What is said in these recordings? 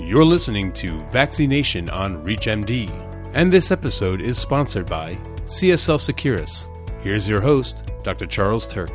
You're listening to Vaccination on ReachMD, and this episode is sponsored by CSL Seqirus. Here's your host, Dr. Charles Turck.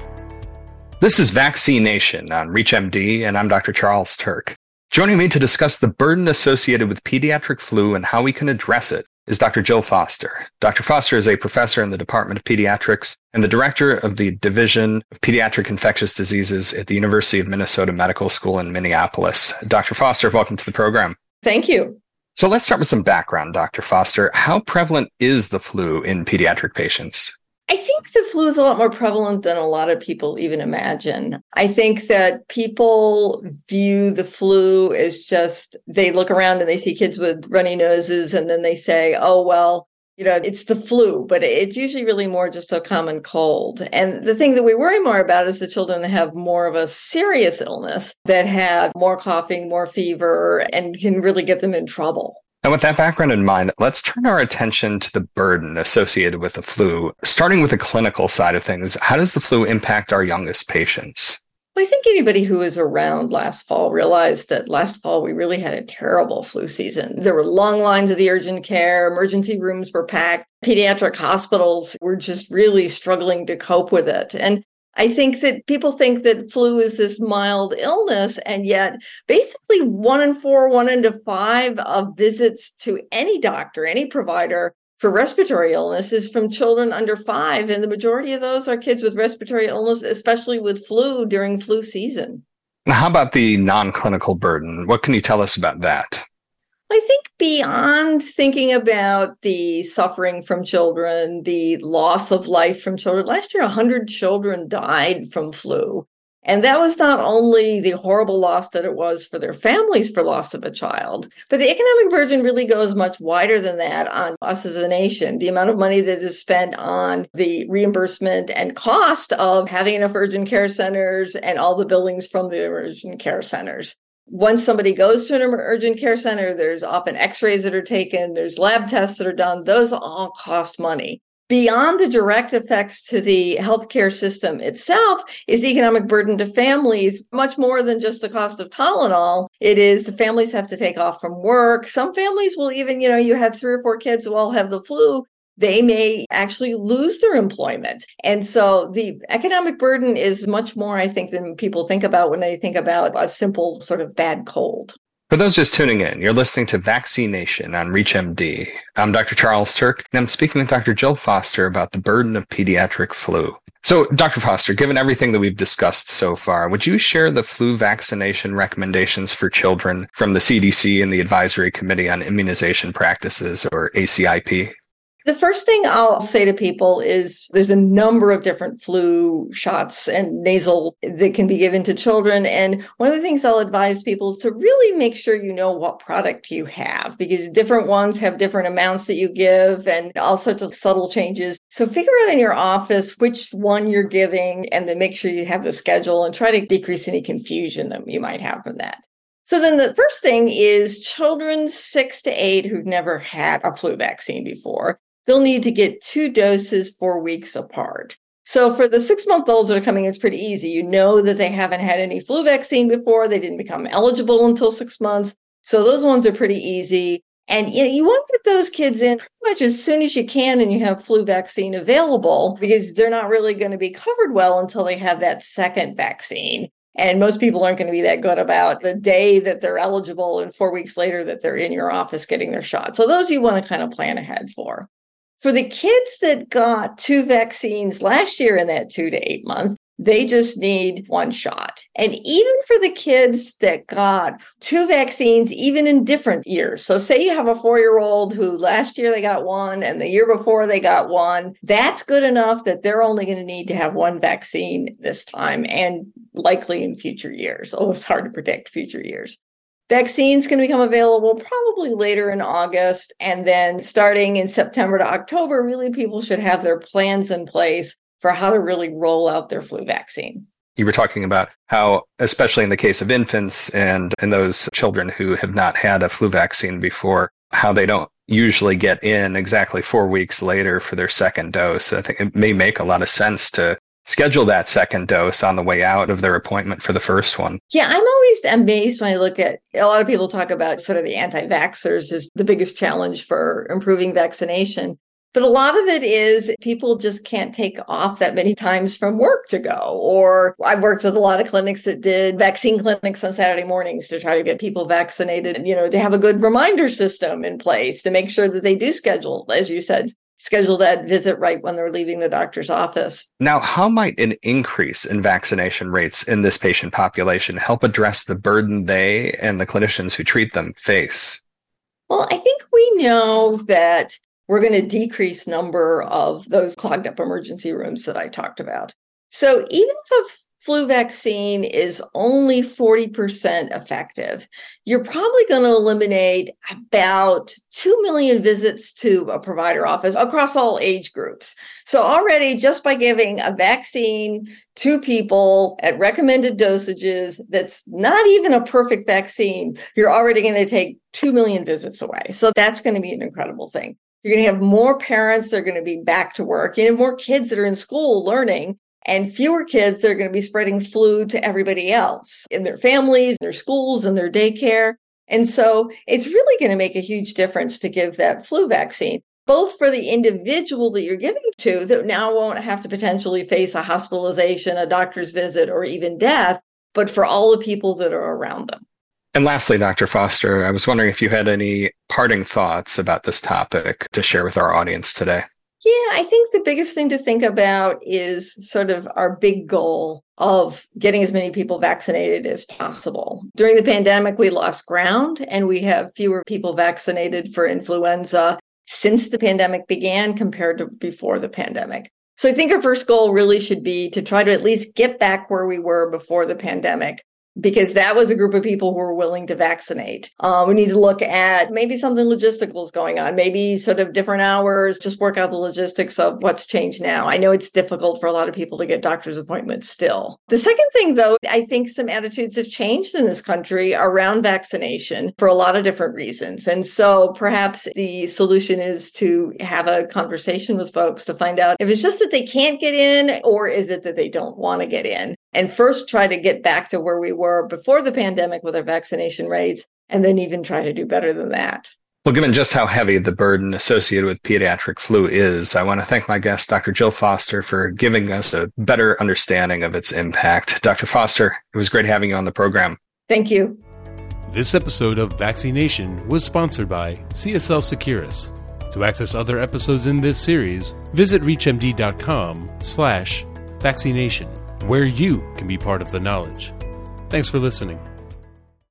This is Vaccination on ReachMD, and I'm Dr. Charles Turck. Joining me to discuss the burden associated with pediatric flu and how we can address it is Dr. Jill Foster. Dr. Foster is a professor in the Department of Pediatrics and the director of the Division of Pediatric Infectious Diseases at the University of Minnesota Medical School in Minneapolis. Dr. Foster, welcome to the program. Thank you. So let's start with some background, Dr. Foster. How prevalent is the flu in pediatric patients? I think the flu is a lot more prevalent than a lot of people even imagine. I think that people view the flu as just they look around and they see kids with runny noses and then they say, oh, well, you know, it's the flu, but it's usually really more just a common cold. And the thing that we worry more about is the children that have more of a serious illness that have more coughing, more fever, and can really get them in trouble. And with that background in mind, let's turn our attention to the burden associated with the flu. Starting with the clinical side of things, how does the flu impact our youngest patients? I think anybody who was around last fall realized that last fall we really had a terrible flu season. There were long lines of the urgent care, emergency rooms were packed, pediatric hospitals were just really struggling to cope with it. And I think that people think that flu is this mild illness, and yet basically one in four, one into five of visits to any doctor, any provider for respiratory illness is from children under five. And the majority of those are kids with respiratory illness, especially with flu during flu season. How about the non clinical burden? What can you tell us about that? I think beyond thinking about the suffering from children, the loss of life from children, last year 100 children died from flu. And that was not only the horrible loss that it was for their families for loss of a child, but the economic burden really goes much wider than that on us as a nation. The amount of money that is spent on the reimbursement and cost of having enough urgent care centers and all the billings from the urgent care centers once somebody goes to an urgent care center, there's often x rays that are taken, there's lab tests that are done. Those all cost money. Beyond the direct effects to the healthcare system itself is the economic burden to families, much more than just the cost of Tylenol. It is the families have to take off from work. Some families will even, you know, you have three or four kids who all have the flu they may actually lose their employment. And so the economic burden is much more, I think, than people think about when they think about a simple sort of bad cold. For those just tuning in, you're listening to Vaccination on ReachMD. I'm Dr. Charles Turck, and I'm speaking with Dr. Jill Foster about the burden of pediatric flu. So, Dr. Foster, given everything that we've discussed so far, would you share the flu vaccination recommendations for children from the CDC and the Advisory Committee on Immunization Practices, or ACIP? The first thing I'll say to people is there's a number of different flu shots and nasal that can be given to children. And one of the things I'll advise people is to really make sure you know what product you have because different ones have different amounts that you give and all sorts of subtle changes. So figure out in your office which one you're giving and then make sure you have the schedule and try to decrease any confusion that you might have from that. So then the first thing is children six to eight who've never had a flu vaccine before they'll need to get two doses four weeks apart. So for the six month olds that are coming, it's pretty easy. You know that they haven't had any flu vaccine before. They didn't become eligible until six months. So those ones are pretty easy. And you, know, you want to get those kids in pretty much as soon as you can and you have flu vaccine available because they're not really going to be covered well until they have that second vaccine. And most people aren't going to be that good about the day that they're eligible and four weeks later that they're in your office getting their shot. So those you want to kind of plan ahead for. For the kids that got two vaccines last year in that two to eight months, they just need one shot. And even for the kids that got two vaccines, even in different years. So, say you have a four year old who last year they got one and the year before they got one, that's good enough that they're only going to need to have one vaccine this time and likely in future years. Oh, it's hard to predict future years. Vaccines can become available probably later in August. And then starting in September to October, really people should have their plans in place for how to really roll out their flu vaccine. You were talking about how, especially in the case of infants and, and those children who have not had a flu vaccine before, how they don't usually get in exactly four weeks later for their second dose. I think it may make a lot of sense to schedule that second dose on the way out of their appointment for the first one. Yeah, I'm always amazed when I look at a lot of people talk about sort of the anti vaxxers is the biggest challenge for improving vaccination. But a lot of it is people just can't take off that many times from work to go. Or I've worked with a lot of clinics that did vaccine clinics on Saturday mornings to try to get people vaccinated, you know, to have a good reminder system in place to make sure that they do schedule, as you said, schedule that visit right when they're leaving the doctor's office. Now, how might an increase in vaccination rates in this patient population help address the burden they and the clinicians who treat them face? Well, I think we know that we're going to decrease number of those clogged up emergency rooms that I talked about. So even if a flu vaccine is only 40% effective, you're probably going to eliminate about 2 million visits to a provider office across all age groups. So already just by giving a vaccine to people at recommended dosages, that's not even a perfect vaccine, you're already going to take 2 million visits away. So that's going to be an incredible thing. You're going to have more parents that are going to be back to work. You have more kids that are in school learning and fewer kids that are going to be spreading flu to everybody else in their families, their schools, and their daycare. And so it's really going to make a huge difference to give that flu vaccine, both for the individual that you're giving to that now won't have to potentially face a hospitalization, a doctor's visit, or even death, but for all the people that are around them. And lastly, Dr. Foster, I was wondering if you had any parting thoughts about this topic to share with our audience today. Yeah, I think the biggest thing to think about is sort of our big goal of getting as many people vaccinated as possible. During the pandemic, we lost ground and we have fewer people vaccinated for influenza since the pandemic began compared to before the pandemic. So I think our first goal really should be to try to at least get back where we were before the pandemic because that was a group of people who were willing to vaccinate. Uh, we need to look at maybe something logistical is going on, maybe sort of different hours, just work out the logistics of what's changed now. I know it's difficult for a lot of people to get doctor's appointments still. The second thing, though, I think some attitudes have changed in this country around vaccination for a lot of different reasons. And so perhaps the solution is to have a conversation with folks to find out if it's just that they can't get in or is it that they don't want to get in and first try to get back to where we were before the pandemic with our vaccination rates, and then even try to do better than that. Well, given just how heavy the burden associated with pediatric flu is, I want to thank my guest, Dr. Jill Foster, for giving us a better understanding of its impact. Dr. Foster, it was great having you on the program. Thank you. This episode of Vaccination was sponsored by CSL Seqirus. To access other episodes in this series, visit reachmd.com slash vaccination where you can be part of the knowledge. Thanks for listening.